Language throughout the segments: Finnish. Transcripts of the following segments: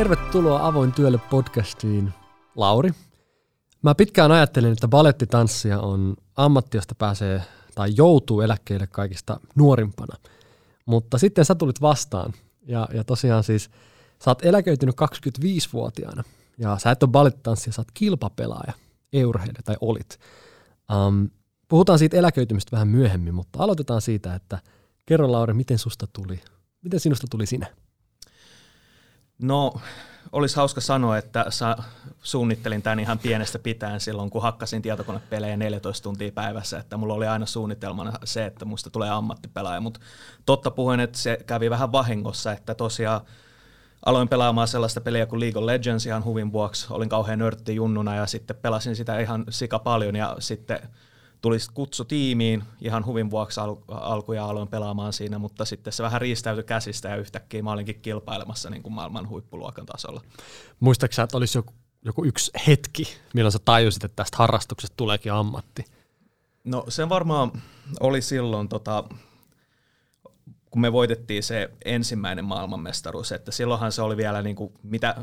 Tervetuloa Avoin työlle podcastiin, Lauri. Mä pitkään ajattelin, että balettitanssia on ammatti, josta pääsee tai joutuu eläkkeelle kaikista nuorimpana. Mutta sitten sä tulit vastaan. Ja, ja tosiaan siis sä oot eläköitynyt 25-vuotiaana. Ja sä et ole balettitanssija, sä oot kilpapelaaja, eurheilija tai olit. Um, puhutaan siitä eläköitymistä vähän myöhemmin, mutta aloitetaan siitä, että kerro Lauri, miten susta tuli, miten sinusta tuli sinä? No, olisi hauska sanoa, että sa, suunnittelin tämän ihan pienestä pitäen silloin, kun hakkasin tietokonepelejä 14 tuntia päivässä, että mulla oli aina suunnitelmana se, että musta tulee ammattipelaaja, mutta totta puhuen, että se kävi vähän vahingossa, että tosiaan aloin pelaamaan sellaista peliä kuin League of Legends ihan huvin vuoksi, olin kauhean nörtti junnuna ja sitten pelasin sitä ihan sika paljon ja sitten tuli kutsu tiimiin ihan huvin vuoksi al- alku ja aloin pelaamaan siinä, mutta sitten se vähän riistäytyi käsistä ja yhtäkkiä mä olinkin kilpailemassa niin kuin maailman huippuluokan tasolla. Muistaaksä, että olisi joku, joku yksi hetki, milloin sä tajusit, että tästä harrastuksesta tuleekin ammatti? No se varmaan oli silloin, tota, kun me voitettiin se ensimmäinen maailmanmestaruus, että silloinhan se oli vielä niin kuin, mitä,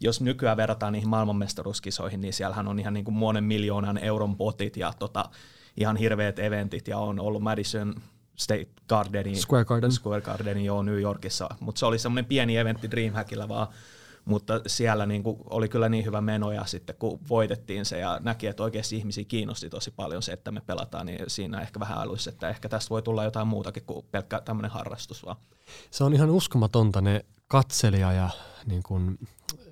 jos nykyään verrataan niihin maailmanmestaruuskisoihin, niin siellähän on ihan niin kuin monen miljoonan euron potit ja tota, ihan hirveät eventit ja on ollut Madison State Gardenin, Square Garden. Square Gardenin joo, New Yorkissa, mutta se oli semmoinen pieni eventti Dreamhackilla vaan, mutta siellä niin kuin oli kyllä niin hyvä meno ja sitten kun voitettiin se ja näki, että oikeasti ihmisiä kiinnosti tosi paljon se, että me pelataan, niin siinä ehkä vähän älyisi, että ehkä tästä voi tulla jotain muutakin kuin pelkkä tämmöinen harrastus vaan. Se on ihan uskomatonta ne katselija ja niin kuin,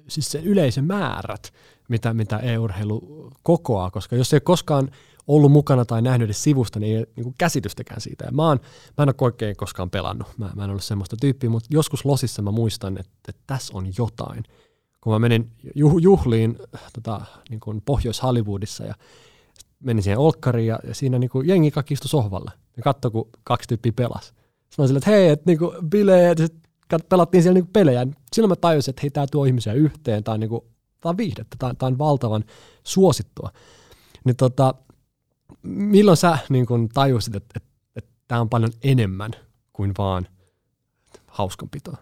siis se yleisön määrät, mitä, mitä e-urheilu kokoaa, koska jos ei koskaan ollut mukana tai nähnyt edes sivusta, niin ei ole niin käsitystäkään siitä. Ja mä, oon, mä en ole oikein koskaan pelannut, mä, mä en ollut semmoista tyyppiä, mutta joskus Losissa mä muistan, että, että tässä on jotain. Kun mä menin juh, juhliin tota, niin kuin Pohjois-Hollywoodissa ja menin siihen olkkariin ja, ja siinä niin kuin jengi kaikki istui sohvalla ja katsoi, kun kaksi tyyppiä pelasi. Mä olin että hei, että niin kuin bileet, pelattiin siellä niin kuin pelejä. Silloin mä tajusin, että hei, tämä tuo ihmisiä yhteen, tämä on, niin kuin, tämä on viihdettä, tämä, tämä on valtavan suosittua. Niin tota, milloin sä niin kun tajusit, että, että, että tämä on paljon enemmän kuin vaan hauskanpitoa?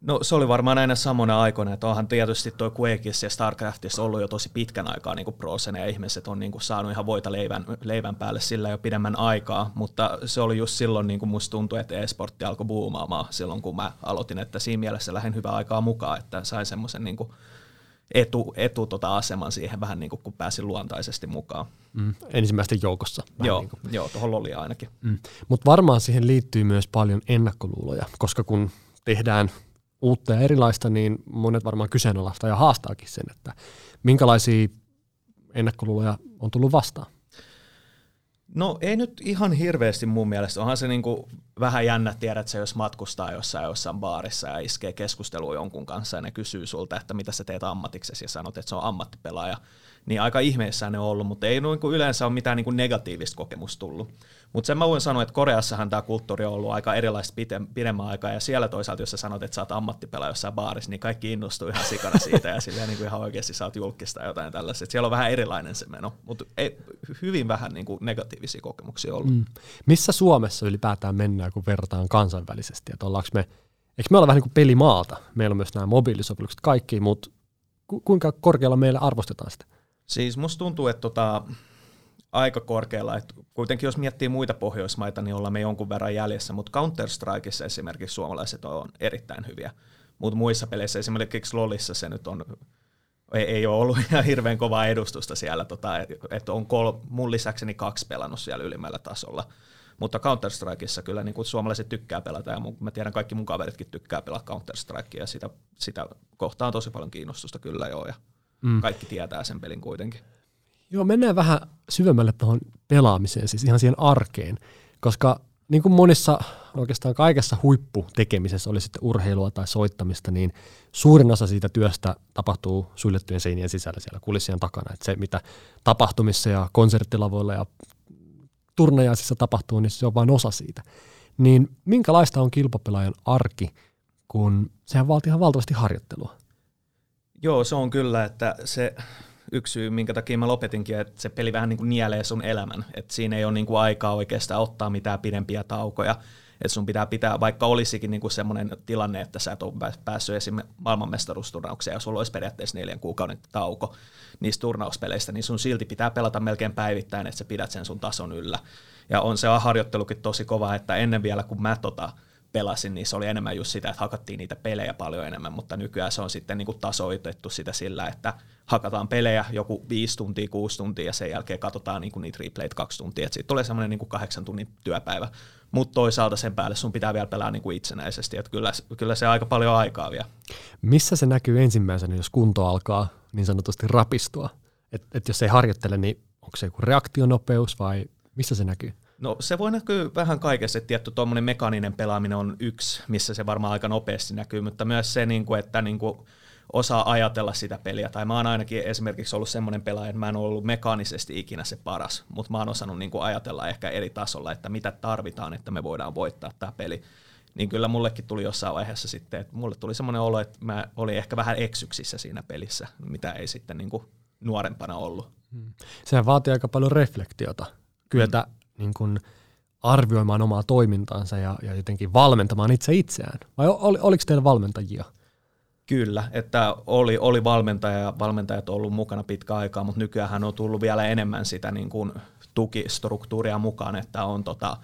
No se oli varmaan näinä samana aikoina, että onhan tietysti tuo Quakeissa ja Starcraftissa ollut jo tosi pitkän aikaa niin prosena ja ihmiset on niin kuin saanut ihan voita leivän, leivän päälle sillä jo pidemmän aikaa, mutta se oli just silloin niin kuin musta tuntui, että e-sportti alkoi buumaamaan silloin kun mä aloitin, että siinä mielessä lähdin hyvää aikaa mukaan, että sain semmoisen niin kuin etu, etu tota aseman siihen vähän niin kuin, kun pääsin luontaisesti mukaan. Mm, ensimmäisten joukossa. joo, niin kuin. joo, tuohon oli ainakin. Mm. Mutta varmaan siihen liittyy myös paljon ennakkoluuloja, koska kun tehdään uutta ja erilaista, niin monet varmaan kyseenalaista ja haastaakin sen, että minkälaisia ennakkoluuloja on tullut vastaan. No ei nyt ihan hirveästi mun mielestä. Onhan se niinku vähän jännä tiedät se, jos matkustaa jossain jossain baarissa ja iskee keskustelua jonkun kanssa ja ne kysyy sulta, että mitä sä teet ammatiksesi ja sanot, että se on ammattipelaaja. Niin aika ihmeessä ne on ollut, mutta ei niinku yleensä ole mitään niinku negatiivista kokemusta tullut. Mutta sen mä voin sanoa, että Koreassahan tämä kulttuuri on ollut aika erilaista pidemmän aikaa, ja siellä toisaalta, jos sä sanot, että sä oot ammattipelaaja jossain baarissa, niin kaikki innostuu ihan sikana siitä, ja silleen niin kuin ihan oikeasti sä oot julkista jotain tällaista. Et siellä on vähän erilainen se meno, mutta hyvin vähän niin kuin negatiivisia kokemuksia ollut. Mm. Missä Suomessa ylipäätään mennään, kun verrataan kansainvälisesti? Että ollaanko me, eikö me olla vähän niin kuin pelimaalta? Meillä on myös nämä mobiilisovellukset kaikki, mutta ku, kuinka korkealla meillä arvostetaan sitä? Siis musta tuntuu, että tota, aika korkealla. Et kuitenkin jos miettii muita Pohjoismaita, niin ollaan me jonkun verran jäljessä, mutta Counter-Strikeissa esimerkiksi suomalaiset on erittäin hyviä. Mutta muissa peleissä, esimerkiksi LoLissa se nyt on, ei, ei ole ollut ihan hirveän kovaa edustusta siellä, tota, että et on kol, mun lisäkseni kaksi pelannut siellä ylimmällä tasolla. Mutta Counter-Strikeissa kyllä niin suomalaiset tykkää pelata, ja mun, mä tiedän kaikki mun kaveritkin tykkää pelata Counter-Strikea, ja sitä, sitä kohtaan tosi paljon kiinnostusta kyllä joo, ja mm. kaikki tietää sen pelin kuitenkin. Joo, mennään vähän syvemmälle tuohon pelaamiseen, siis ihan siihen arkeen, koska niin kuin monissa oikeastaan kaikessa huipputekemisessä, oli sitten urheilua tai soittamista, niin suurin osa siitä työstä tapahtuu suljettujen seinien sisällä siellä kulissien takana. Että se, mitä tapahtumissa ja konserttilavoilla ja turnajaisissa tapahtuu, niin se on vain osa siitä. Niin minkälaista on kilpapelaajan arki, kun sehän vaatii ihan valtavasti harjoittelua? Joo, se on kyllä, että se yksi syy, minkä takia mä lopetinkin, että se peli vähän niin kuin nielee sun elämän. Että siinä ei ole niin kuin aikaa oikeastaan ottaa mitään pidempiä taukoja. Että sun pitää pitää, vaikka olisikin niinku semmoinen tilanne, että sä et ole päässyt esim. maailmanmestaruusturnaukseen ja sulla olisi periaatteessa neljän kuukauden tauko niistä turnauspeleistä, niin sun silti pitää pelata melkein päivittäin, että sä pidät sen sun tason yllä. Ja on se harjoittelukin tosi kova, että ennen vielä kun mä tota, pelasin, niin se oli enemmän just sitä, että hakattiin niitä pelejä paljon enemmän, mutta nykyään se on sitten niin kuin tasoitettu sitä sillä, että hakataan pelejä joku viisi tuntia, kuusi tuntia ja sen jälkeen katsotaan niin kuin niitä replayt kaksi tuntia, että siitä tulee semmoinen niin kuin kahdeksan tunnin työpäivä, mutta toisaalta sen päälle sun pitää vielä pelaa niin kuin itsenäisesti, että kyllä, kyllä se aika paljon aikaa vielä. Missä se näkyy ensimmäisenä, jos kunto alkaa niin sanotusti rapistua? Että et jos ei harjoittele, niin onko se joku reaktionopeus vai missä se näkyy? No se voi näkyä vähän kaikessa, että tietty tuommoinen mekaaninen pelaaminen on yksi, missä se varmaan aika nopeasti näkyy, mutta myös se, niin kuin, että niin kuin osaa ajatella sitä peliä. Tai mä oon ainakin esimerkiksi ollut semmoinen pelaaja, että mä en ollut mekaanisesti ikinä se paras, mutta mä oon osannut niin kuin ajatella ehkä eri tasolla, että mitä tarvitaan, että me voidaan voittaa tämä peli. Niin kyllä mullekin tuli jossain vaiheessa sitten, että mulle tuli semmoinen olo, että mä olin ehkä vähän eksyksissä siinä pelissä, mitä ei sitten niin kuin nuorempana ollut. Hmm. Sehän vaatii aika paljon reflektiota. Kyetä hmm niin kuin arvioimaan omaa toimintaansa ja, ja jotenkin valmentamaan itse itseään? Vai ol, oliko teillä valmentajia? Kyllä, että oli, oli valmentaja ja valmentajat on ollut mukana pitkä aikaa, mutta nykyään on tullut vielä enemmän sitä niin kuin tukistruktuuria mukaan, että on tota,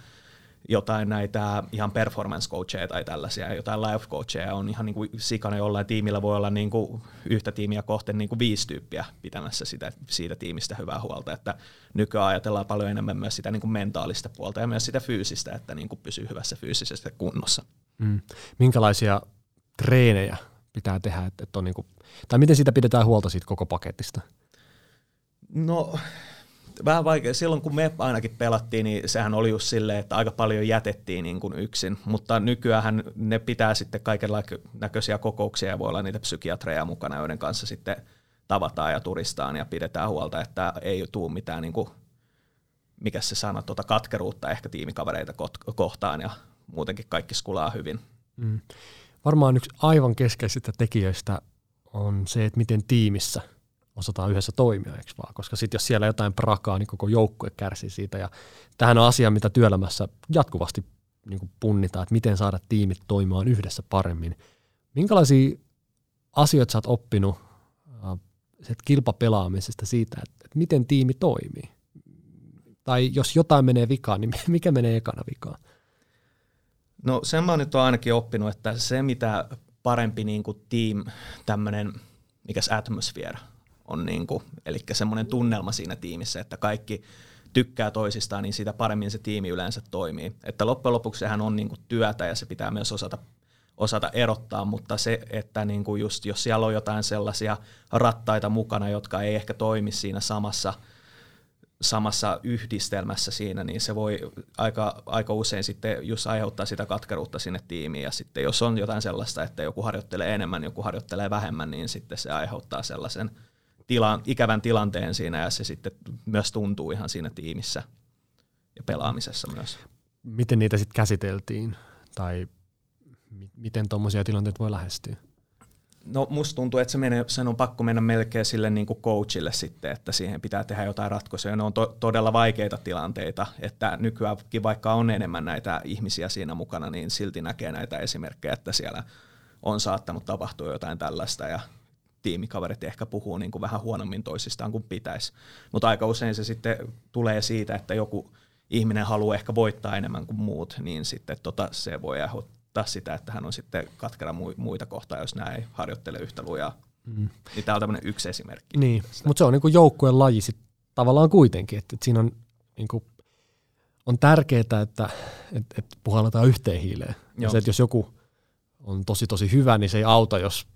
jotain näitä ihan performance coacheja tai tällaisia, jotain life coacheja on ihan niin kuin sikana jollain tiimillä voi olla niin kuin yhtä tiimiä kohten niin kuin viisi tyyppiä pitämässä sitä, siitä tiimistä hyvää huolta, että nykyään ajatellaan paljon enemmän myös sitä niin kuin mentaalista puolta ja myös sitä fyysistä, että niin kuin pysyy hyvässä fyysisessä kunnossa. Mm. Minkälaisia treenejä pitää tehdä, että on niin kuin, tai miten sitä pidetään huolta siitä koko paketista? No vähän vaikea. Silloin kun me ainakin pelattiin, niin sehän oli just silleen, että aika paljon jätettiin niin kuin yksin, mutta nykyään ne pitää sitten näköisiä kokouksia ja voi olla niitä psykiatreja mukana, joiden kanssa sitten tavataan ja turistaan ja pidetään huolta, että ei tule mitään, niin kuin, mikä se sana, tuota katkeruutta ehkä tiimikavereita kohtaan ja muutenkin kaikki skulaa hyvin. Mm. Varmaan yksi aivan keskeisistä tekijöistä on se, että miten tiimissä – osataan yhdessä toimia, eikö vaan? Koska sitten jos siellä jotain prakaa, niin koko joukkue kärsii siitä. Ja tähän on asia, mitä työelämässä jatkuvasti niin kuin punnitaan, että miten saada tiimit toimimaan yhdessä paremmin. Minkälaisia asioita sä oot oppinut äh, kilpapelaamisesta siitä, että, että miten tiimi toimii? Tai jos jotain menee vikaan, niin mikä menee ekana vikaan? No sen mä nyt ainakin oppinut, että se mitä parempi niin kuin team, tämmöinen, mikäs atmosphere on niin kuin, eli semmoinen tunnelma siinä tiimissä, että kaikki tykkää toisistaan, niin sitä paremmin se tiimi yleensä toimii. Että loppujen lopuksi sehän on niin kuin työtä ja se pitää myös osata, osata erottaa, mutta se, että niin kuin just, jos siellä on jotain sellaisia rattaita mukana, jotka ei ehkä toimi siinä samassa, samassa yhdistelmässä siinä, niin se voi aika, aika usein sitten just aiheuttaa sitä katkeruutta sinne tiimiin. Ja sitten jos on jotain sellaista, että joku harjoittelee enemmän, joku harjoittelee vähemmän, niin sitten se aiheuttaa sellaisen – tila, ikävän tilanteen siinä ja se sitten myös tuntuu ihan siinä tiimissä ja pelaamisessa myös. Miten niitä sitten käsiteltiin tai miten tuommoisia tilanteita voi lähestyä? No musta tuntuu, että se menee, sen on pakko mennä melkein sille niin kuin coachille sitten, että siihen pitää tehdä jotain ratkaisuja. Ne on to- todella vaikeita tilanteita, että nykyäänkin vaikka on enemmän näitä ihmisiä siinä mukana, niin silti näkee näitä esimerkkejä, että siellä on saattanut tapahtua jotain tällaista ja tiimikaverit ehkä puhuu niin kuin vähän huonommin toisistaan kuin pitäisi. Mutta aika usein se sitten tulee siitä, että joku ihminen haluaa ehkä voittaa enemmän kuin muut, niin sitten tota, se voi aiheuttaa sitä, että hän on sitten katkera muita kohtaa, jos näin ei harjoittele yhtä lujaa. Mm. Niin tämä on tämmöinen yksi esimerkki. Niin, mutta se on niin joukkueen laji sit tavallaan kuitenkin, että, että siinä on, niin kuin, on tärkeää, että, että, että puhalletaan yhteen hiileen. Ja se, että jos joku on tosi tosi hyvä, niin se ei auta, jos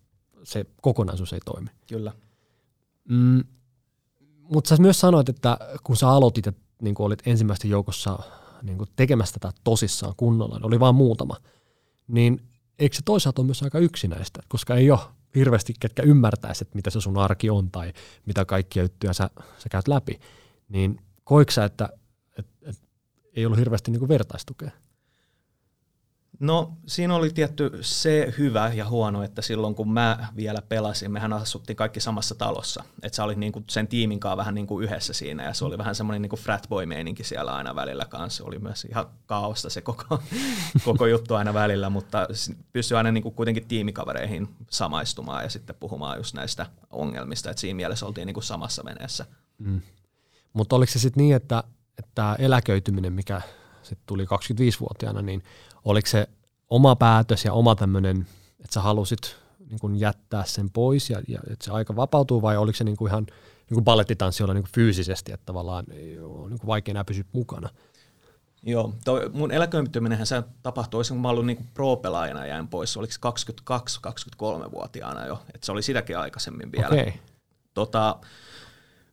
se kokonaisuus ei toimi. Kyllä. Mm, mutta sä myös sanoit, että kun sä aloitit, että niin olit ensimmäistä joukossa niin tekemässä tätä tosissaan kunnolla, niin oli vain muutama, niin eikö se toisaalta ole myös aika yksinäistä, koska ei ole hirveästi ketkä ymmärtäisi, että mitä se sun arki on tai mitä kaikkia juttuja sä, sä käyt läpi, niin koiko sä, että, että, että ei ollut hirveästi niin vertaistukea? No siinä oli tietty se hyvä ja huono, että silloin kun mä vielä pelasin, mehän asuttiin kaikki samassa talossa. Että sä olit niinku sen tiimin kanssa vähän niinku yhdessä siinä ja se oli vähän semmoinen niinku fratboy-meininki siellä aina välillä kanssa. Oli myös ihan kaosta se koko, koko juttu aina välillä, mutta pystyi aina niinku kuitenkin tiimikavereihin samaistumaan ja sitten puhumaan just näistä ongelmista. Että siinä mielessä oltiin niinku samassa veneessä. Mm. Mutta oliko se sitten niin, että, että eläköityminen, mikä sitten tuli 25-vuotiaana, niin oliko se oma päätös ja oma tämmöinen, että sä halusit niin kuin jättää sen pois ja, ja että se aika vapautuu vai oliko se niin kuin ihan niin kuin ballettitanssiolla niin kuin fyysisesti, että tavallaan on niin kuin vaikea enää pysyä mukana? Joo, toi mun eläköityminenhän se tapahtui, kun mä olin niin pro-pelaajana jäin pois, oliko 22-23-vuotiaana jo, että se oli sitäkin aikaisemmin vielä. Okay. Tota,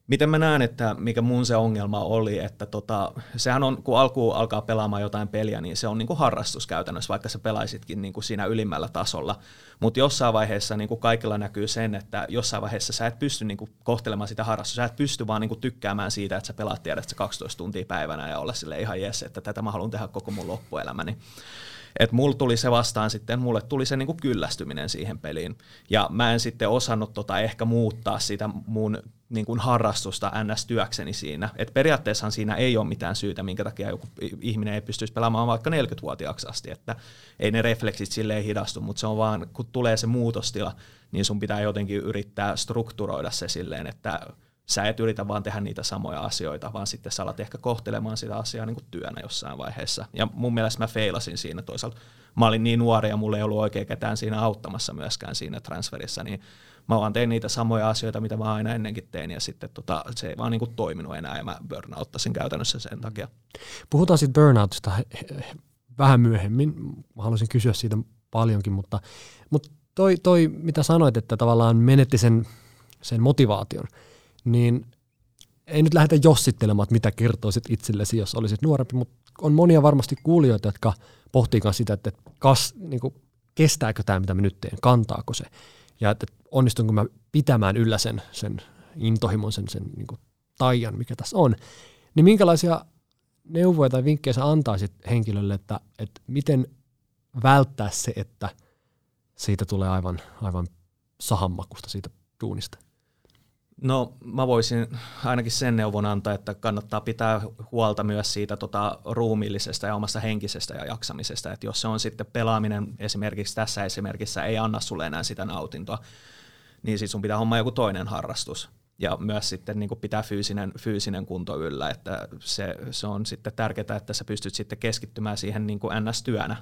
miten mä näen, että mikä mun se ongelma oli, että tota, sehän on, kun alkuun alkaa pelaamaan jotain peliä, niin se on niin kuin harrastus käytännössä, vaikka sä pelaisitkin niin kuin siinä ylimmällä tasolla. Mutta jossain vaiheessa niin kuin kaikilla näkyy sen, että jossain vaiheessa sä et pysty niin kuin kohtelemaan sitä harrastusta, sä et pysty vaan niin kuin tykkäämään siitä, että sä pelaat tiedät 12 tuntia päivänä ja olla sille ihan jes, että tätä mä haluan tehdä koko mun loppuelämäni. Et mulla tuli se vastaan sitten, mulle tuli se niinku kyllästyminen siihen peliin. Ja mä en sitten osannut tota ehkä muuttaa sitä mun niin kuin harrastusta NS-työkseni siinä. Et periaatteessahan siinä ei ole mitään syytä, minkä takia joku ihminen ei pystyisi pelaamaan vaikka 40-vuotiaaksi asti, että ei ne refleksit silleen hidastu, mutta se on vaan, kun tulee se muutostila, niin sun pitää jotenkin yrittää strukturoida se silleen, että sä et yritä vaan tehdä niitä samoja asioita, vaan sitten sä alat ehkä kohtelemaan sitä asiaa niin kuin työnä jossain vaiheessa. Ja mun mielestä mä feilasin siinä toisaalta. Mä olin niin nuori ja mulla ei ollut oikein ketään siinä auttamassa myöskään siinä transferissa, niin mä vaan tein niitä samoja asioita, mitä mä aina ennenkin tein, ja sitten tota, se ei vaan niin kuin toiminut enää, ja mä burnouttasin käytännössä sen takia. Puhutaan sitten burnoutista vähän myöhemmin. Mä haluaisin kysyä siitä paljonkin, mutta, mutta toi, toi, mitä sanoit, että tavallaan menetti sen, sen motivaation, niin ei nyt lähdetä jossittelemaan, että mitä kertoisit itsellesi, jos olisit nuorempi, mutta on monia varmasti kuulijoita, jotka pohtii sitä, että kas, niin kuin, kestääkö tämä, mitä mä nyt teen, kantaako se. Ja että onnistunko mä pitämään yllä sen, sen intohimon, sen, sen niin kuin taian, mikä tässä on. Niin minkälaisia neuvoja tai vinkkejä sä antaisit henkilölle, että, että miten välttää se, että siitä tulee aivan, aivan sahammakusta siitä duunista? No mä voisin ainakin sen neuvon antaa, että kannattaa pitää huolta myös siitä tota, ruumiillisesta ja omasta henkisestä ja jaksamisesta. Että jos se on sitten pelaaminen esimerkiksi tässä esimerkissä ei anna sulle enää sitä nautintoa, niin sitten sun pitää homma joku toinen harrastus. Ja myös sitten niin pitää fyysinen, fyysinen kunto yllä, että se, se on sitten tärkeää, että sä pystyt sitten keskittymään siihen niin NS-työnä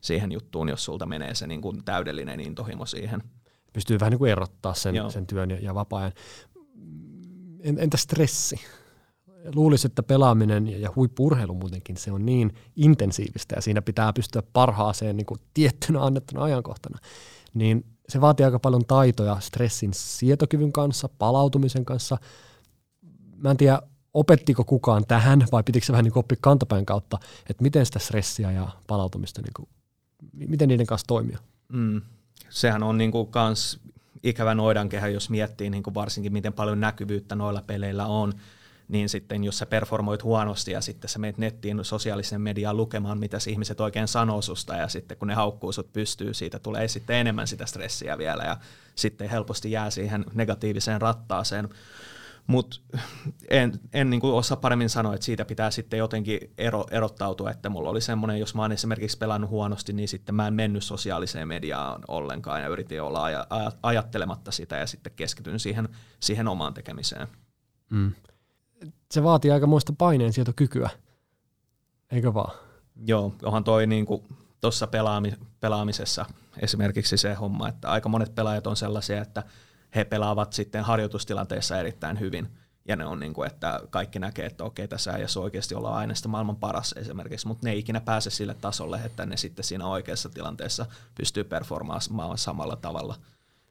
siihen juttuun, jos sulta menee se niin täydellinen intohimo siihen. Pystyy vähän niin kuin erottaa sen, sen työn ja, ja vapaa-ajan entä stressi? Luulisin, että pelaaminen ja huippurheilu muutenkin, se on niin intensiivistä ja siinä pitää pystyä parhaaseen niin kuin tiettynä annettuna ajankohtana. Niin se vaatii aika paljon taitoja stressin sietokyvyn kanssa, palautumisen kanssa. Mä en tiedä, opettiko kukaan tähän vai pitikö se vähän niin oppia kantapäin kautta, että miten sitä stressiä ja palautumista, niin kuin, miten niiden kanssa toimia? Mm. Sehän on niin kuin kans ikävä noidankehä, jos miettii niin kuin varsinkin miten paljon näkyvyyttä noilla peleillä on, niin sitten jos sä performoit huonosti ja sitten sä menet nettiin sosiaalisen mediaan lukemaan, mitä ihmiset oikein sanoo susta ja sitten kun ne haukkuu sut pystyy, siitä tulee sitten enemmän sitä stressiä vielä ja sitten helposti jää siihen negatiiviseen rattaaseen. Mutta en, en niin kuin osaa paremmin sanoa, että siitä pitää sitten jotenkin ero, erottautua, että mulla oli semmoinen, jos mä oon esimerkiksi pelannut huonosti, niin sitten mä en mennyt sosiaaliseen mediaan ollenkaan ja yritin olla aj- aj- ajattelematta sitä ja sitten keskityn siihen, siihen omaan tekemiseen. Mm. Se vaatii aika muista paineen kykyä, eikö vaan? Joo, onhan toi niin kuin tuossa pelaami, pelaamisessa esimerkiksi se homma, että aika monet pelaajat on sellaisia, että – he pelaavat sitten harjoitustilanteessa erittäin hyvin. Ja ne on niin kuin, että kaikki näkee, että okei, tässä ei oikeasti olla aineesta maailman paras esimerkiksi, mutta ne ei ikinä pääse sille tasolle, että ne sitten siinä oikeassa tilanteessa pystyy performaamaan samalla tavalla.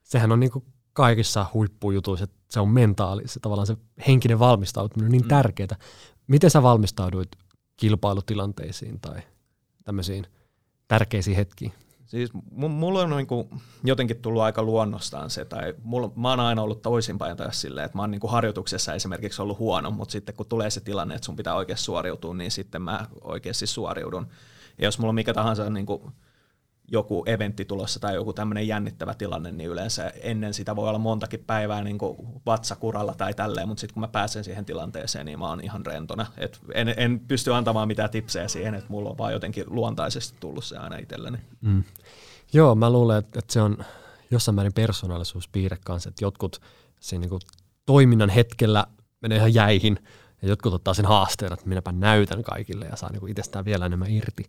Sehän on niin kuin kaikissa huippujutuissa, että se on mentaali, se tavallaan se henkinen valmistautuminen on niin mm. tärkeää. Miten sä valmistauduit kilpailutilanteisiin tai tämmöisiin tärkeisiin hetkiin? Siis mulla on niin kuin jotenkin tullut aika luonnostaan se, tai mulla, mä oon aina ollut toisinpäin taas silleen, että mä oon niin kuin harjoituksessa esimerkiksi ollut huono, mutta sitten kun tulee se tilanne, että sun pitää oikeasti suoriutua, niin sitten mä oikeasti suoriudun. Ja jos mulla on mikä tahansa niin kuin joku eventti tulossa tai joku tämmöinen jännittävä tilanne, niin yleensä ennen sitä voi olla montakin päivää niin kuin vatsakuralla tai tälleen, mutta sitten kun mä pääsen siihen tilanteeseen, niin mä oon ihan rentona. Et en, en pysty antamaan mitään tipsejä siihen, että mulla on vaan jotenkin luontaisesti tullut se aina itselleni. Mm. Joo, mä luulen, että, että se on jossain määrin persoonallisuuspiirre kanssa, että jotkut siinä niin kuin toiminnan hetkellä menee ihan jäihin, ja jotkut ottaa sen haasteen, että minäpä näytän kaikille ja saa niin itsestään vielä enemmän irti.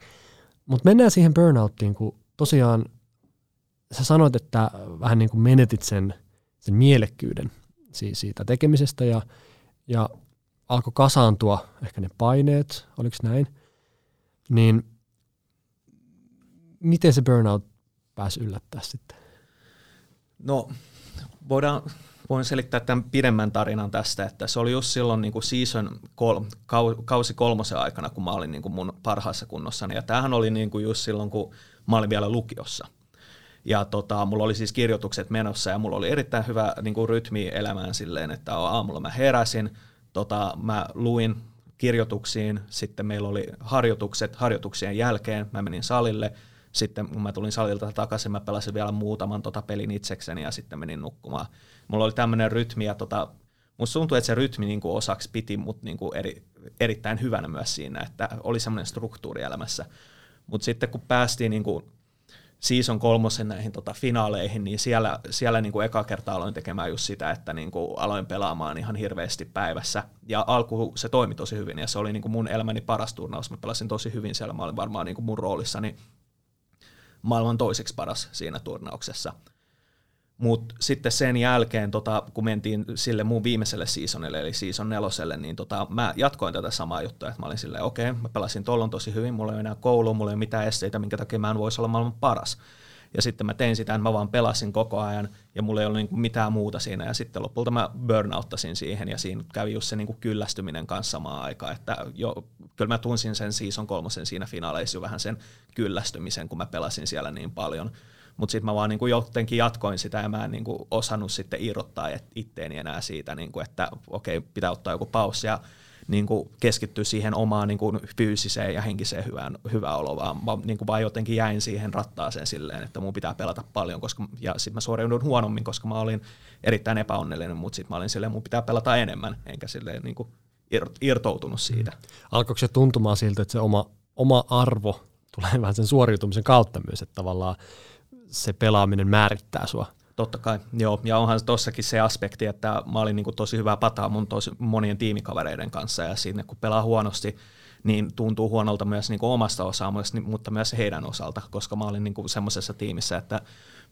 Mutta mennään siihen burnouttiin, kun tosiaan sä sanoit, että vähän niin kuin menetit sen, sen mielekkyyden siitä tekemisestä ja, ja alkoi kasaantua ehkä ne paineet, oliko näin, niin miten se burnout pääsi yllättää sitten? No, voidaan, voin selittää tämän pidemmän tarinan tästä, että se oli just silloin niin kuin season kol, kausi kolmosen aikana, kun mä olin niin kuin mun parhaassa kunnossani. Ja tämähän oli niin kuin just silloin, kun mä olin vielä lukiossa. Ja tota, mulla oli siis kirjoitukset menossa ja mulla oli erittäin hyvä niin kuin rytmi elämään silleen, että aamulla mä heräsin, tota, mä luin kirjoituksiin, sitten meillä oli harjoitukset, harjoituksien jälkeen mä menin salille – sitten kun mä tulin salilta takaisin, mä pelasin vielä muutaman tota pelin itsekseni ja sitten menin nukkumaan. Mulla oli tämmöinen rytmi ja tota, musta tuntui, että se rytmi niin kuin osaksi piti mut niin kuin eri, erittäin hyvänä myös siinä, että oli semmoinen struktuuri elämässä. Mutta sitten kun päästiin niin kuin season kolmosen näihin tota, finaaleihin, niin siellä, siellä niin eka kertaa aloin tekemään just sitä, että niin aloin pelaamaan ihan hirveästi päivässä. Ja alku se toimi tosi hyvin ja se oli niin mun elämäni paras turnaus. Mä pelasin tosi hyvin siellä, mä olin varmaan niin kuin mun roolissani maailman toiseksi paras siinä turnauksessa. Mutta sitten sen jälkeen, tota, kun mentiin sille mun viimeiselle seasonille, eli season neloselle, niin tota, mä jatkoin tätä samaa juttua, että mä olin silleen, okei, okay, mä pelasin tollon tosi hyvin, mulla ei ole enää koulu, mulla ei ole mitään esteitä, minkä takia mä en voisi olla maailman paras. Ja sitten mä tein sitä, että mä vaan pelasin koko ajan ja mulla ei ollut niinku mitään muuta siinä. Ja sitten lopulta mä burnouttasin siihen ja siinä kävi just se niinku kyllästyminen kanssa samaan aikaan. Että jo, kyllä mä tunsin sen season kolmosen siinä finaaleissa jo vähän sen kyllästymisen, kun mä pelasin siellä niin paljon. Mutta sitten mä vaan niinku jotenkin jatkoin sitä ja mä en niinku osannut sitten irrottaa itteeni enää siitä, niinku, että okei, pitää ottaa joku paussi. Ja niin kuin keskittyä siihen omaan niin kuin fyysiseen ja henkiseen hyvään, hyvään oloon, vaan, vaan, niin kuin vaan jotenkin jäin siihen rattaaseen silleen, että mun pitää pelata paljon, koska, ja sitten mä suoriudun huonommin, koska mä olin erittäin epäonnellinen, mutta sitten mä olin silleen, mun pitää pelata enemmän, enkä silleen niin kuin irtoutunut siitä. Mm. Alkoiko se tuntumaan siltä, että se oma, oma arvo tulee vähän sen suoriutumisen kautta myös, että tavallaan se pelaaminen määrittää sua Totta kai, joo. Ja onhan tossakin se aspekti, että mä olin niin tosi hyvä pataa mun tosi monien tiimikavereiden kanssa ja sinne kun pelaa huonosti, niin tuntuu huonolta myös niin kuin omasta osaamasta, mutta myös heidän osalta, koska mä olin niin semmoisessa tiimissä, että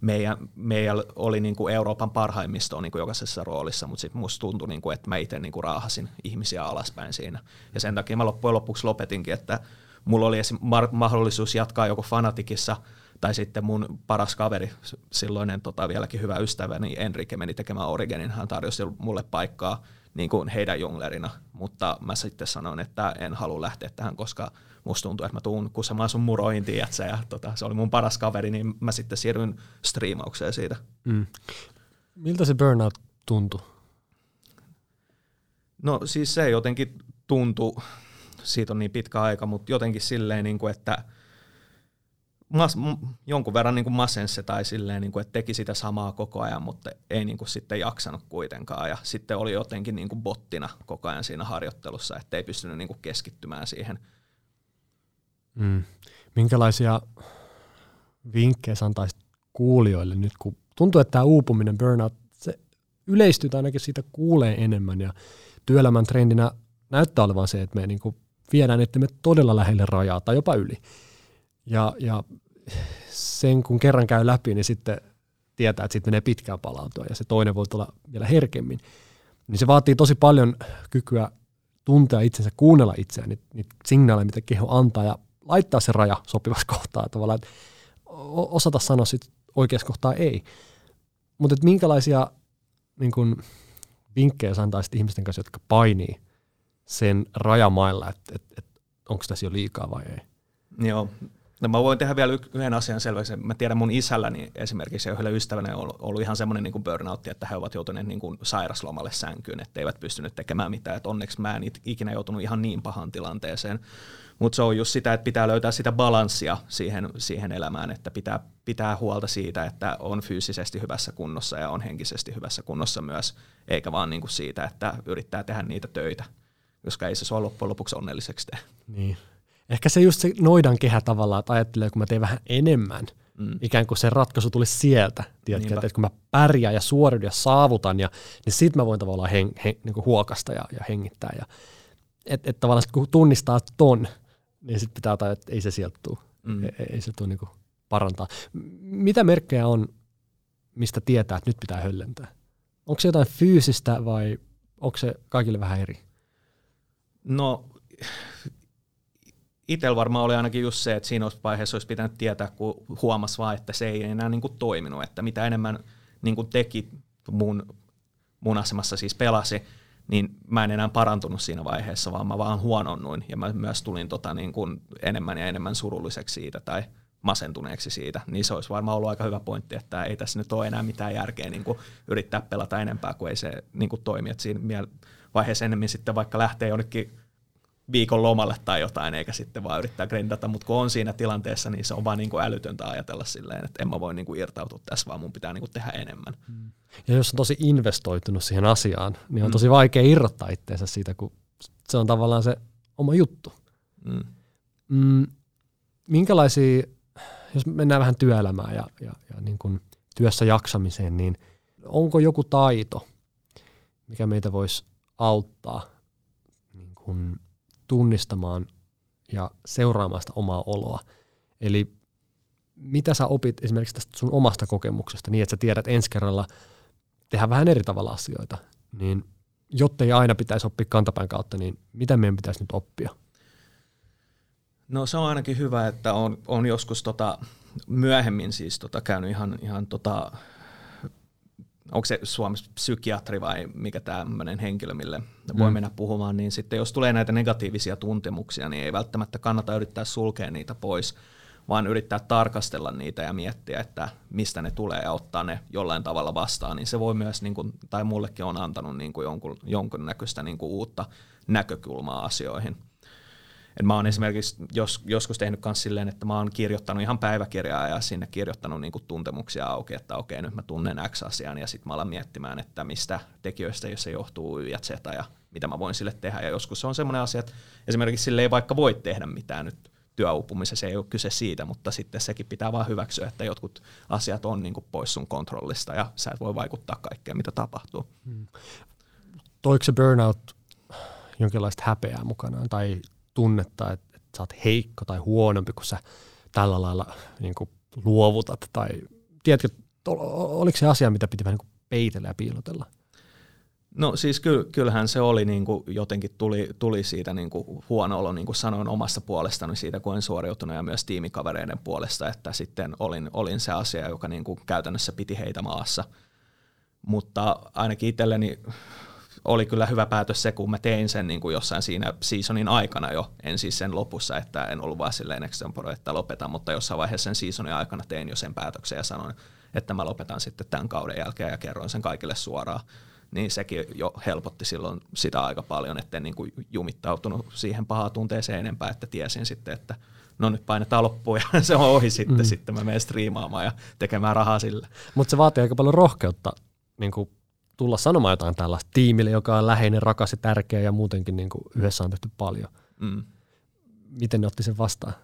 meidän, meidän oli niin kuin Euroopan parhaimmistoa niin kuin jokaisessa roolissa, mutta sitten musta tuntui, niin kuin, että mä itse niin kuin raahasin ihmisiä alaspäin siinä. Ja sen takia mä loppujen lopuksi lopetinkin, että mulla oli mahdollisuus jatkaa joko fanatikissa – tai sitten mun paras kaveri, silloinen tota, vieläkin hyvä ystäväni Enrique meni tekemään Origenin, hän tarjosi mulle paikkaa niin kuin heidän junglerina, mutta mä sitten sanoin, että en halua lähteä tähän, koska musta tuntuu, että mä tuun kusemaan sun muroihin, tiedätkö, ja tota, se oli mun paras kaveri, niin mä sitten siirryin striimaukseen siitä. Mm. Miltä se burnout tuntui? No siis se jotenkin tuntui, siitä on niin pitkä aika, mutta jotenkin silleen, niin kuin, että – mas, jonkun verran niin masense tai silleen, niin kuin, että teki sitä samaa koko ajan, mutta ei niin kuin, sitten jaksanut kuitenkaan. Ja sitten oli jotenkin niin kuin bottina koko ajan siinä harjoittelussa, että ei pystynyt niin kuin keskittymään siihen. Mm. Minkälaisia vinkkejä antaisit kuulijoille nyt, kun tuntuu, että tämä uupuminen, burnout, se yleistyy ainakin siitä kuulee enemmän ja työelämän trendinä näyttää olevan se, että me niin kuin viedään, että me todella lähelle rajaa tai jopa yli. Ja, ja sen kun kerran käy läpi, niin sitten tietää, että sitten menee pitkään palautua ja se toinen voi tulla vielä herkemmin. Niin se vaatii tosi paljon kykyä tuntea itsensä, kuunnella itseään, niitä, niitä signaaleja, mitä keho antaa ja laittaa se raja sopivassa kohtaa tavallaan, että osata sanoa sitten oikeassa kohtaa ei. Mutta minkälaisia niin kun, vinkkejä sä antaisit ihmisten kanssa, jotka painii sen rajamailla, että et, et, onko tässä jo liikaa vai ei? Joo, No mä voin tehdä vielä yhden asian selväksi. Mä tiedän mun isälläni esimerkiksi ja yhdellä ystävänä on ollut ihan semmoinen niin burnout, että he ovat joutuneet niin kuin sairaslomalle sänkyyn, että eivät pystyneet tekemään mitään. Et onneksi mä en ikinä joutunut ihan niin pahan tilanteeseen. Mutta se on just sitä, että pitää löytää sitä balanssia siihen, siihen elämään, että pitää pitää huolta siitä, että on fyysisesti hyvässä kunnossa ja on henkisesti hyvässä kunnossa myös, eikä vaan niin kuin siitä, että yrittää tehdä niitä töitä, koska ei se sua loppujen lopuksi onnelliseksi tee. Niin. Ehkä se just se noidan kehä tavallaan, että ajattelee, kun mä teen vähän enemmän, mm. ikään kuin se ratkaisu tulisi sieltä, tiedätkö, että kun mä pärjään ja suoriudun ja saavutan, ja, niin sit mä voin tavallaan hen, hen, niin kuin huokasta ja, ja hengittää. Ja, että et tavallaan kun tunnistaa ton, niin sitten pitää ottaa, että ei se sieltä tule. Mm. Ei, ei se tule niin kuin parantaa. Mitä merkkejä on, mistä tietää, että nyt pitää höllentää? Onko se jotain fyysistä vai onko se kaikille vähän eri? No itsellä varmaan oli ainakin just se, että siinä vaiheessa olisi pitänyt tietää, kun huomasi vaan, että se ei enää niin kuin toiminut, että mitä enemmän niin kuin teki mun, mun asemassa siis pelasi, niin mä en enää parantunut siinä vaiheessa, vaan mä vaan huononnuin ja mä myös tulin tota niin kuin enemmän ja enemmän surulliseksi siitä tai masentuneeksi siitä, niin se olisi varmaan ollut aika hyvä pointti, että ei tässä nyt ole enää mitään järkeä niin kuin yrittää pelata enempää, kun ei se niin kuin toimi. Että siinä vaiheessa enemmän sitten vaikka lähtee jonnekin viikon lomalle tai jotain, eikä sitten vaan yrittää grindata, mutta kun on siinä tilanteessa, niin se on vaan niin kuin älytöntä ajatella silleen, että en mä voi niin kuin irtautua tässä, vaan mun pitää niin kuin tehdä enemmän. Mm. Ja jos on tosi investoitunut siihen asiaan, niin on mm. tosi vaikea irrottaa itseensä siitä, kun se on tavallaan se oma juttu. Mm. Mm, minkälaisia jos mennään vähän työelämään ja, ja, ja niin kuin työssä jaksamiseen, niin onko joku taito, mikä meitä voisi auttaa niin kuin tunnistamaan ja seuraamaan sitä omaa oloa. Eli mitä sä opit esimerkiksi tästä sun omasta kokemuksesta niin, että sä tiedät ensi kerralla tehdä vähän eri tavalla asioita, niin jottei aina pitäisi oppia kantapään kautta, niin mitä meidän pitäisi nyt oppia? No se on ainakin hyvä, että on, on joskus tota, myöhemmin siis tota, käynyt ihan, ihan tota, onko se Suomessa psykiatri vai mikä tämmöinen henkilö, mille voi mm. mennä puhumaan, niin sitten jos tulee näitä negatiivisia tuntemuksia, niin ei välttämättä kannata yrittää sulkea niitä pois, vaan yrittää tarkastella niitä ja miettiä, että mistä ne tulee ja ottaa ne jollain tavalla vastaan, niin se voi myös, niin kuin, tai mullekin on antanut niin kuin jonkun, jonkun näköistä niin kuin uutta näkökulmaa asioihin. Et mä oon esimerkiksi jos, joskus tehnyt myös silleen, että mä oon kirjoittanut ihan päiväkirjaa ja sinne kirjoittanut niinku tuntemuksia auki, että okei, nyt mä tunnen X-asian ja sitten mä alan miettimään, että mistä tekijöistä, jos se johtuu Y ja Z ja mitä mä voin sille tehdä. Ja joskus se on semmoinen asia, että esimerkiksi sille ei vaikka voi tehdä mitään nyt työuupumisessa, ei ole kyse siitä, mutta sitten sekin pitää vaan hyväksyä, että jotkut asiat on niin kuin pois sun kontrollista ja sä et voi vaikuttaa kaikkeen, mitä tapahtuu. Hmm. Toiko se burnout jonkinlaista häpeää mukanaan tai tunnetta, että, että sä oot heikko tai huonompi, kun sä tällä lailla niin kuin luovutat? Tai tiedätkö, oliko se asia, mitä piti vähän niin peitellä ja piilotella? No siis kyllähän se oli, niin kuin jotenkin tuli, tuli siitä niin kuin huono olo, niin kuin sanoin omasta puolestani siitä, kun en suoriutunut ja myös tiimikavereiden puolesta, että sitten olin, olin se asia, joka niin kuin käytännössä piti heitä maassa. Mutta ainakin itselleni oli kyllä hyvä päätös se, kun mä tein sen niin kuin jossain siinä seasonin aikana jo, en siis sen lopussa, että en ollut vaan silleen extempore, että lopetan, mutta jossain vaiheessa sen seasonin aikana tein jo sen päätöksen ja sanoin, että mä lopetan sitten tämän kauden jälkeen ja kerroin sen kaikille suoraan. Niin sekin jo helpotti silloin sitä aika paljon, etten niin kuin jumittautunut siihen pahaan tunteeseen enempää, että tiesin sitten, että no nyt painetaan loppuun ja se on ohi sitten, mm. sitten mä menen striimaamaan ja tekemään rahaa sillä. Mutta se vaatii aika paljon rohkeutta niin kuin tulla sanomaan jotain tällaista tiimille, joka on läheinen, rakas ja tärkeä ja muutenkin niin kuin yhdessä on tehty paljon. Mm. Miten ne otti sen vastaan?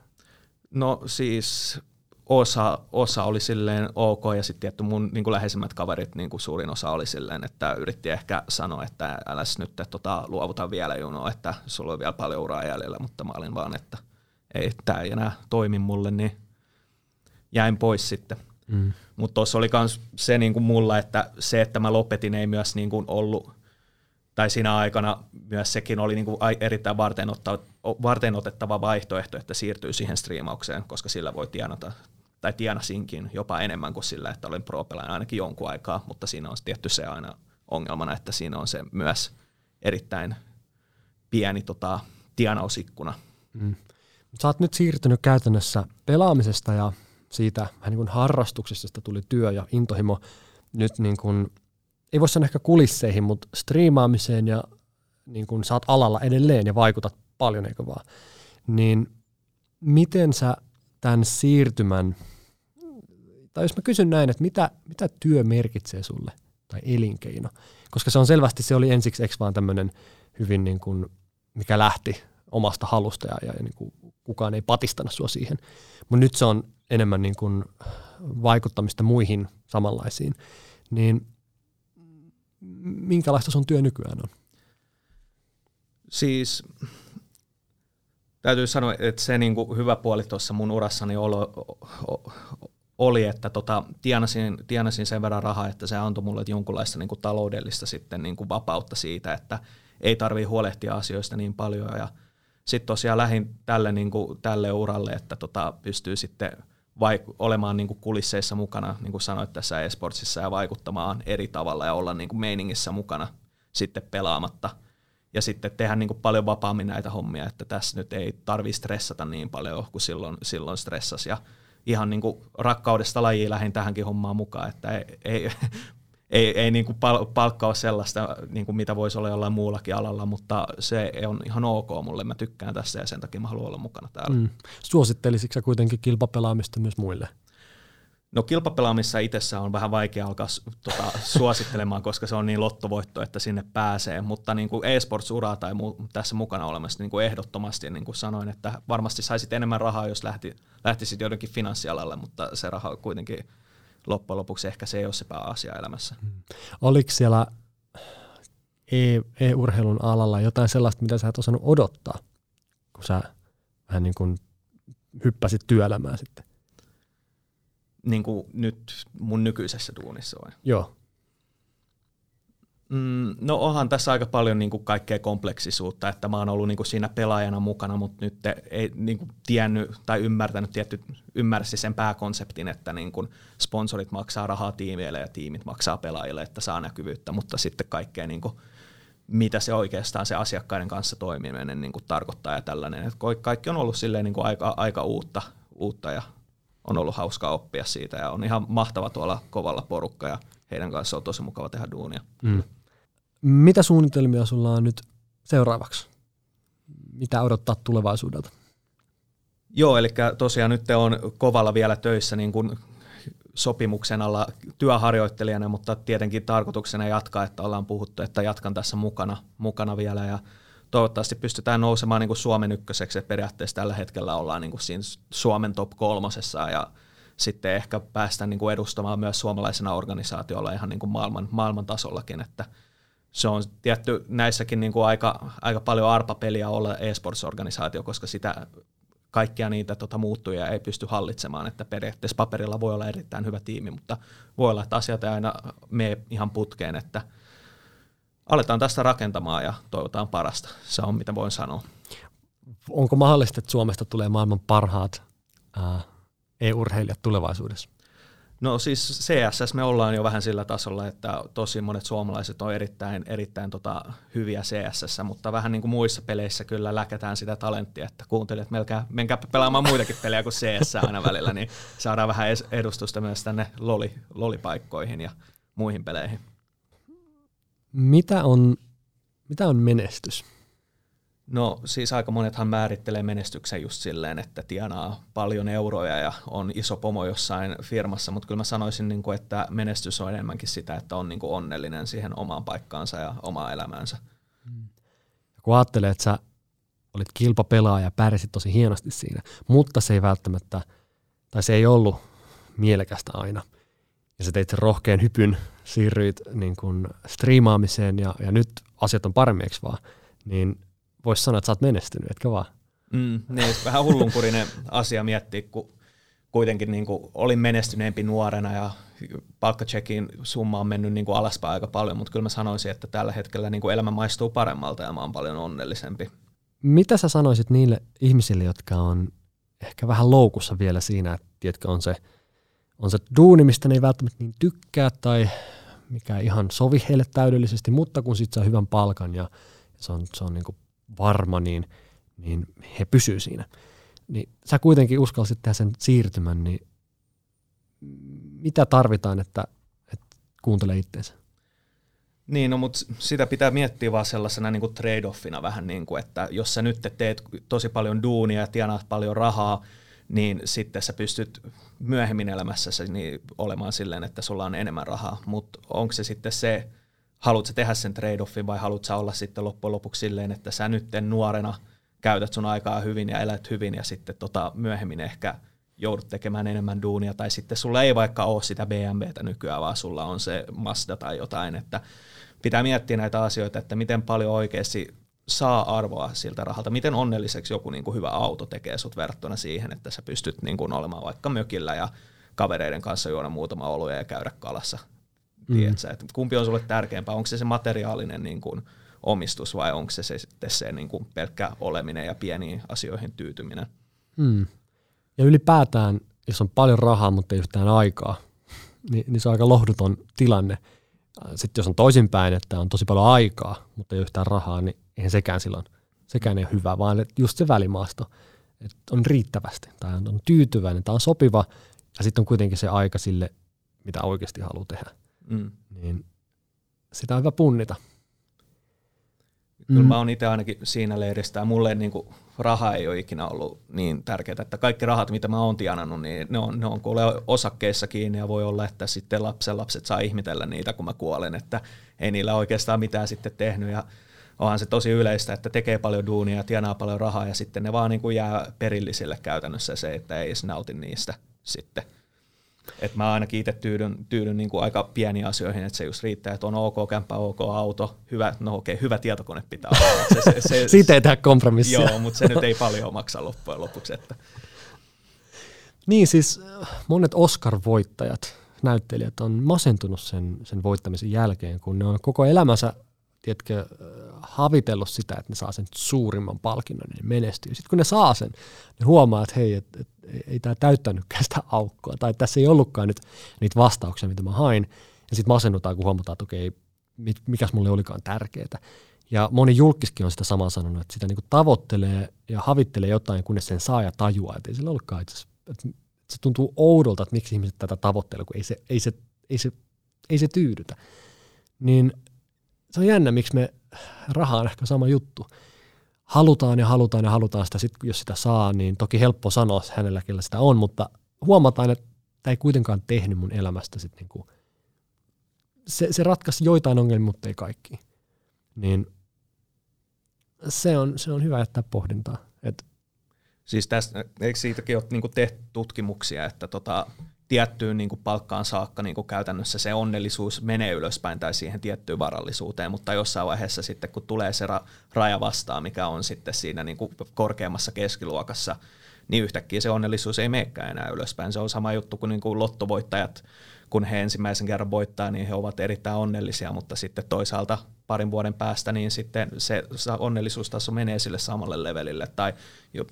No siis osa, osa oli silleen ok ja sitten tietty mun niin kuin läheisimmät kaverit, niin kuin suurin osa oli silleen, että yritti ehkä sanoa, että äläs nyt tota, luovuta vielä Juno, että sulla on vielä paljon uraa jäljellä, mutta mä olin vaan, että ei, tämä ei enää toimi mulle, niin jäin pois sitten. Mm. Mutta tuossa oli myös se niin kuin mulla, että se, että mä lopetin, ei myös niin kuin ollut, tai siinä aikana myös sekin oli niin kuin erittäin varten otettava vaihtoehto, että siirtyy siihen striimaukseen, koska sillä voi tienata, tai tienasinkin jopa enemmän kuin sillä, että olin pro ainakin jonkun aikaa, mutta siinä on tietty se aina ongelmana, että siinä on se myös erittäin pieni tota, tienausikkuna. Mm. Sä oot nyt siirtynyt käytännössä pelaamisesta ja siitä vähän niin kuin harrastuksesta tuli työ ja intohimo nyt niin kuin, ei voi sanoa ehkä kulisseihin, mutta striimaamiseen ja niin kuin oot alalla edelleen ja vaikutat paljon, eikö vaan? Niin miten sä tämän siirtymän, tai jos mä kysyn näin, että mitä, mitä työ merkitsee sulle tai elinkeino? Koska se on selvästi, se oli ensiksi eikö vaan tämmöinen hyvin niin kuin, mikä lähti omasta halusta ja, ja niin kuin kukaan ei patistana sua siihen. Mutta nyt se on enemmän niin kuin vaikuttamista muihin samanlaisiin. Niin minkälaista sun työ nykyään on? Siis täytyy sanoa, että se niin kuin hyvä puoli tuossa mun urassani oli, oli että tota, tienasin, tienasin sen verran rahaa, että se antoi mulle jonkunlaista niin kuin taloudellista sitten niin kuin vapautta siitä, että ei tarvii huolehtia asioista niin paljon ja sitten tosiaan lähdin tälle, niin kuin, tälle uralle, että tota, pystyy sitten vai, olemaan niin kuin kulisseissa mukana, niin kuin sanoit tässä esportsissa, ja vaikuttamaan eri tavalla ja olla niin kuin meiningissä mukana sitten pelaamatta. Ja sitten tehdä niin kuin paljon vapaammin näitä hommia, että tässä nyt ei tarvi stressata niin paljon kuin silloin, silloin stressas. Ja ihan niin kuin rakkaudesta lajiin lähdin tähänkin hommaan mukaan, että ei, ei, ei, ei niin kuin pal- palkka ole sellaista, niin kuin mitä voisi olla jollain muullakin alalla, mutta se on ihan ok mulle. Mä tykkään tässä ja sen takia mä haluan olla mukana täällä. Mm. Suosittelisitko kuitenkin kilpapelaamista myös muille? No kilpapelaamissa itsessä on vähän vaikea alkaa tota, suosittelemaan, koska se on niin lottovoitto, että sinne pääsee, mutta niin kuin e-sports-uraa tai mu- tässä mukana olemassa niin kuin ehdottomasti, niin kuin sanoin, että varmasti saisit enemmän rahaa, jos lähti, lähtisit jotenkin finanssialalle, mutta se raha kuitenkin loppujen lopuksi ehkä se ei ole se pääasia elämässä. Hmm. Oliko siellä e- e-urheilun alalla jotain sellaista, mitä sä et osannut odottaa, kun sä vähän niin kuin hyppäsit työelämään sitten? Niin kuin nyt mun nykyisessä duunissa vai? Joo. Mm, no onhan tässä aika paljon niin kuin kaikkea kompleksisuutta, että mä oon ollut niin kuin siinä pelaajana mukana, mutta nyt ei niin kuin tiennyt tai ymmärtänyt, tietty, ymmärsi sen pääkonseptin, että niin kuin sponsorit maksaa rahaa tiimeille ja tiimit maksaa pelaajille, että saa näkyvyyttä, mutta sitten kaikkea niin kuin, mitä se oikeastaan se asiakkaiden kanssa toimiminen niin kuin tarkoittaa ja tällainen. Että kaikki on ollut silleen niin kuin aika, aika uutta, uutta ja on ollut hauskaa oppia siitä ja on ihan mahtava tuolla kovalla porukka ja heidän kanssaan on tosi mukava tehdä duunia. Mm. Mitä suunnitelmia sulla on nyt seuraavaksi? Mitä odottaa tulevaisuudelta? Joo, eli tosiaan nyt on kovalla vielä töissä niin kuin sopimuksen alla työharjoittelijana, mutta tietenkin tarkoituksena jatkaa, että ollaan puhuttu, että jatkan tässä mukana, mukana vielä ja toivottavasti pystytään nousemaan niin kuin Suomen ykköseksi, että periaatteessa tällä hetkellä ollaan niin kuin siinä Suomen top kolmosessa ja sitten ehkä päästään niin kuin edustamaan myös suomalaisena organisaatiolla ihan niin kuin maailman, maailman tasollakin, että – se on tietty näissäkin niin kuin aika, aika paljon arpapeliä olla e-sports-organisaatio, koska sitä kaikkia niitä tota, muuttuja ei pysty hallitsemaan, että periaatteessa paperilla voi olla erittäin hyvä tiimi, mutta voi olla, että asiat ei aina mene ihan putkeen, että aletaan tästä rakentamaan ja toivotaan parasta. Se on mitä voin sanoa. Onko mahdollista, että Suomesta tulee maailman parhaat ää, e-urheilijat tulevaisuudessa? No siis CSS me ollaan jo vähän sillä tasolla, että tosi monet suomalaiset on erittäin, erittäin tota, hyviä CSS, mutta vähän niin kuin muissa peleissä kyllä läkätään sitä talenttia, että kuuntelijat melkein, menkää pelaamaan muitakin pelejä kuin CS aina välillä, niin saadaan vähän edustusta myös tänne loli, lolipaikkoihin ja muihin peleihin. Mitä on, mitä on menestys? No siis aika monethan määrittelee menestyksen just silleen, että tienaa paljon euroja ja on iso pomo jossain firmassa, mutta kyllä mä sanoisin, niin kuin, että menestys on enemmänkin sitä, että on niin kuin onnellinen siihen omaan paikkaansa ja omaan elämäänsä. Mm. Kun ajattelee, että sä olit kilpapelaaja ja pärjäsit tosi hienosti siinä, mutta se ei välttämättä, tai se ei ollut mielekästä aina. Ja sä teit sen rohkean hypyn, siirryit niin kuin striimaamiseen ja, ja nyt asiat on paremmiksi vaan, niin voisi sanoa, että sä oot menestynyt, etkä vaan? Mm, niin, vähän hullunkurinen asia miettiä, kun kuitenkin niin kuin olin menestyneempi nuorena ja palkkacheckin summa on mennyt niin kuin alaspäin aika paljon, mutta kyllä mä sanoisin, että tällä hetkellä niin kuin elämä maistuu paremmalta ja mä oon paljon onnellisempi. Mitä sä sanoisit niille ihmisille, jotka on ehkä vähän loukussa vielä siinä, että tiedätkö, on se, on se duuni, mistä ne ei välttämättä niin tykkää tai mikä ihan sovi heille täydellisesti, mutta kun sit saa hyvän palkan ja se on, se on niin kuin varma, niin, niin he pysyvät siinä. niin sä kuitenkin uskalsit tehdä sen siirtymän, niin mitä tarvitaan, että, että kuuntelee itseensä? Niin, no, mutta sitä pitää miettiä vaan sellaisena niin trade-offina vähän, niin kuin, että jos sä nyt teet tosi paljon duunia ja tienaat paljon rahaa, niin sitten sä pystyt myöhemmin elämässä niin olemaan silleen, että sulla on enemmän rahaa. Mutta onko se sitten se, haluatko tehdä sen trade-offin vai haluatko olla sitten loppujen lopuksi silleen, että sä nyt nuorena käytät sun aikaa hyvin ja elät hyvin ja sitten tota myöhemmin ehkä joudut tekemään enemmän duunia tai sitten sulla ei vaikka ole sitä BMWtä nykyään, vaan sulla on se Mazda tai jotain, että pitää miettiä näitä asioita, että miten paljon oikeasti saa arvoa siltä rahalta, miten onnelliseksi joku niin kuin hyvä auto tekee sut verrattuna siihen, että sä pystyt niin kuin olemaan vaikka mökillä ja kavereiden kanssa juoda muutama oluja ja käydä kalassa. Mm. Tiedätkö, että kumpi on sulle tärkeämpää, onko se se materiaalinen niin kuin omistus vai onko se, se sitten se niin kuin pelkkä oleminen ja pieniin asioihin tyytyminen. Mm. Ja ylipäätään, jos on paljon rahaa, mutta ei yhtään aikaa, niin, niin se on aika lohduton tilanne. Sitten jos on toisinpäin, että on tosi paljon aikaa, mutta ei yhtään rahaa, niin eihän sekään silloin, sekään ei ole hyvä, vaan just se välimaasto, että on riittävästi, tai on tyytyväinen, tai on sopiva, ja sitten on kuitenkin se aika sille, mitä oikeasti haluaa tehdä. Mm. Niin sitä on hyvä punnita. Kyllä mm. mä oon itse ainakin siinä leiristä, ja mulle niin kuin raha ei ole ikinä ollut niin tärkeää, että kaikki rahat, mitä mä oon tienannut, niin ne on, ne on kuule osakkeissa kiinni, ja voi olla, että sitten lapsen lapset saa ihmitellä niitä, kun mä kuolen, että ei niillä oikeastaan mitään sitten tehnyt, ja onhan se tosi yleistä, että tekee paljon duunia, tienaa paljon rahaa, ja sitten ne vaan niin kuin jää perillisille käytännössä se, että ei edes nauti niistä sitten. Et mä ainakin itse tyydyn, tyydyn niin kuin aika pieniin asioihin, että se just riittää, että on ok kämppä, ok auto, hyvä, no okei, okay, hyvä tietokone pitää olla. Se, se, se, Siitä ei tehdä kompromissia. Joo, mutta se nyt ei paljon maksa loppujen lopuksi. Että. Niin siis monet Oscar-voittajat, näyttelijät on masentunut sen, sen voittamisen jälkeen, kun ne on koko elämänsä tiedätkö, havitellut sitä, että ne saa sen suurimman palkinnon, niin ne menestyy. Sitten kun ne saa sen, ne huomaa, että hei, et, et, ei tämä täyttänytkään sitä aukkoa, tai tässä ei ollutkaan nyt niitä vastauksia, mitä mä hain, ja sitten masennutaan, kun huomataan, että okei, mikäs mulle olikaan tärkeää. Ja moni julkiskin on sitä samaa sanonut, että sitä niinku tavoittelee ja havittelee jotain, kunnes sen saa ja tajuaa, että ei sillä ollutkaan itse että se tuntuu oudolta, että miksi ihmiset tätä tavoittelee, kun ei se, ei se, ei se, ei se tyydytä. Niin se on jännä, miksi me raha on ehkä sama juttu. Halutaan ja halutaan ja halutaan sitä, sit, jos sitä saa, niin toki helppo sanoa hänellä, kellä sitä on, mutta huomataan, että tämä ei kuitenkaan tehnyt mun elämästä sit niinku, se, se ratkaisi joitain ongelmia, mutta ei kaikki. Niin se on, se on hyvä jättää pohdintaa. Et, siis tästä, eikö siitäkin ole niinku tehty tutkimuksia, että tota, tiettyyn niin kuin palkkaan saakka niin kuin käytännössä se onnellisuus menee ylöspäin tai siihen tiettyyn varallisuuteen, mutta jossain vaiheessa sitten kun tulee se ra- raja vastaan, mikä on sitten siinä niin kuin korkeammassa keskiluokassa, niin yhtäkkiä se onnellisuus ei meekään enää ylöspäin. Se on sama juttu kuin, niin kuin lottovoittajat kun he ensimmäisen kerran voittaa, niin he ovat erittäin onnellisia, mutta sitten toisaalta parin vuoden päästä, niin sitten se onnellisuustaso menee sille samalle levelille. Tai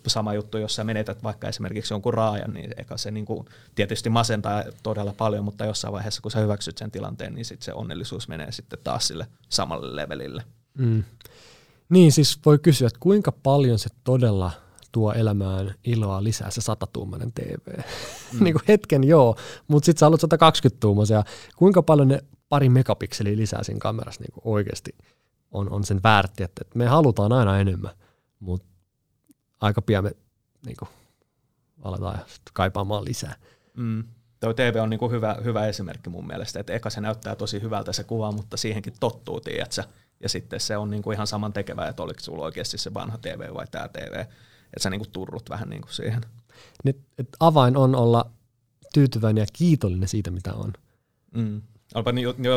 sama juttu, jos sä menetät vaikka esimerkiksi jonkun raajan, niin eka se niin kuin tietysti masentaa todella paljon, mutta jossain vaiheessa, kun sä hyväksyt sen tilanteen, niin sitten se onnellisuus menee sitten taas sille samalle levelille. Mm. Niin, siis voi kysyä, että kuinka paljon se todella – tuo elämään iloa lisää se 100-tuumainen TV. Mm. niin kuin hetken joo, mutta sitten sä haluat 120 tuumaisia. Kuinka paljon ne pari megapikseliä lisää siinä kamerassa niin kuin oikeasti on, on sen väärti, että, että me halutaan aina enemmän, mutta aika pian me niin kuin, aletaan kaipaamaan lisää. Mm. Tuo TV on niin kuin hyvä, hyvä esimerkki mun mielestä, että eka se näyttää tosi hyvältä se kuva, mutta siihenkin tottuu, tiedätkö? Ja sitten se on niin kuin ihan saman tekevä, että oliko sulla oikeasti se vanha TV vai tämä TV että sä niinku turrut vähän niinku siihen. Nyt, et avain on olla tyytyväinen ja kiitollinen siitä, mitä on. Mm. Onpa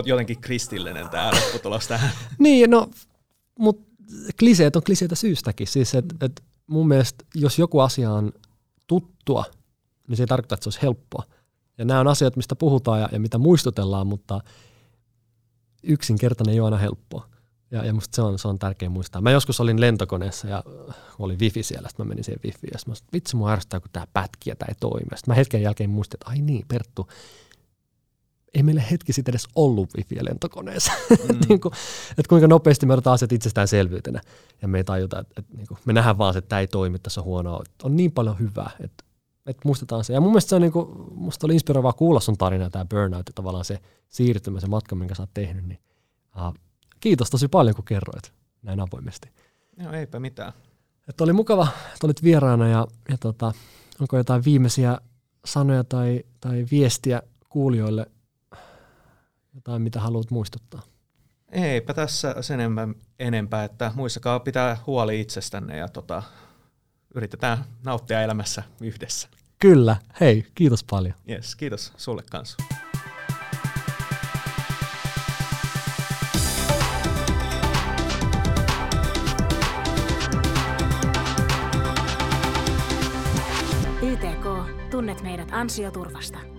jotenkin kristillinen tämä lopputulos tähän. niin, no, mutta kliseet on kliseitä syystäkin. Siis, et, et mun mielestä, jos joku asia on tuttua, niin se ei tarkoita, että se olisi helppoa. Ja nämä on asiat, mistä puhutaan ja, ja mitä muistutellaan, mutta yksinkertainen ei ole aina helppoa. Ja, ja musta se on, se on tärkeä muistaa. Mä joskus olin lentokoneessa ja oli wifi siellä, sitten mä menin siihen wifiin ja mä sanoin, vitsi mua ärsyttää, kun tää pätkiä, ei toimi. Sitten mä hetken jälkeen muistin, että ai niin, Perttu, ei meille hetki sitten edes ollut wifiä lentokoneessa. Mm. niin kuin, että kuinka nopeasti me otetaan asiat itsestäänselvyytenä ja me ei tajuta, että, että niin kuin, me nähdään vaan, että tämä ei toimi, tässä on huonoa. On niin paljon hyvää, että, että muistetaan se. Ja mun mielestä se on niin kuin, musta oli inspiroivaa kuulla sun tarina, tämä burnout ja tavallaan se siirtymä, se matka, minkä sä oot tehnyt. Niin, uh, kiitos tosi paljon, kun kerroit näin avoimesti. Joo, eipä mitään. Että oli mukava, että olit vieraana ja, ja tota, onko jotain viimeisiä sanoja tai, tai viestiä kuulijoille, jotain mitä haluat muistuttaa? Eipä tässä sen enempää, enempää että muistakaa pitää huoli itsestänne ja tota, yritetään nauttia elämässä yhdessä. Kyllä, hei, kiitos paljon. Yes, kiitos sulle kanssa. Tunnet meidät ansioturvasta.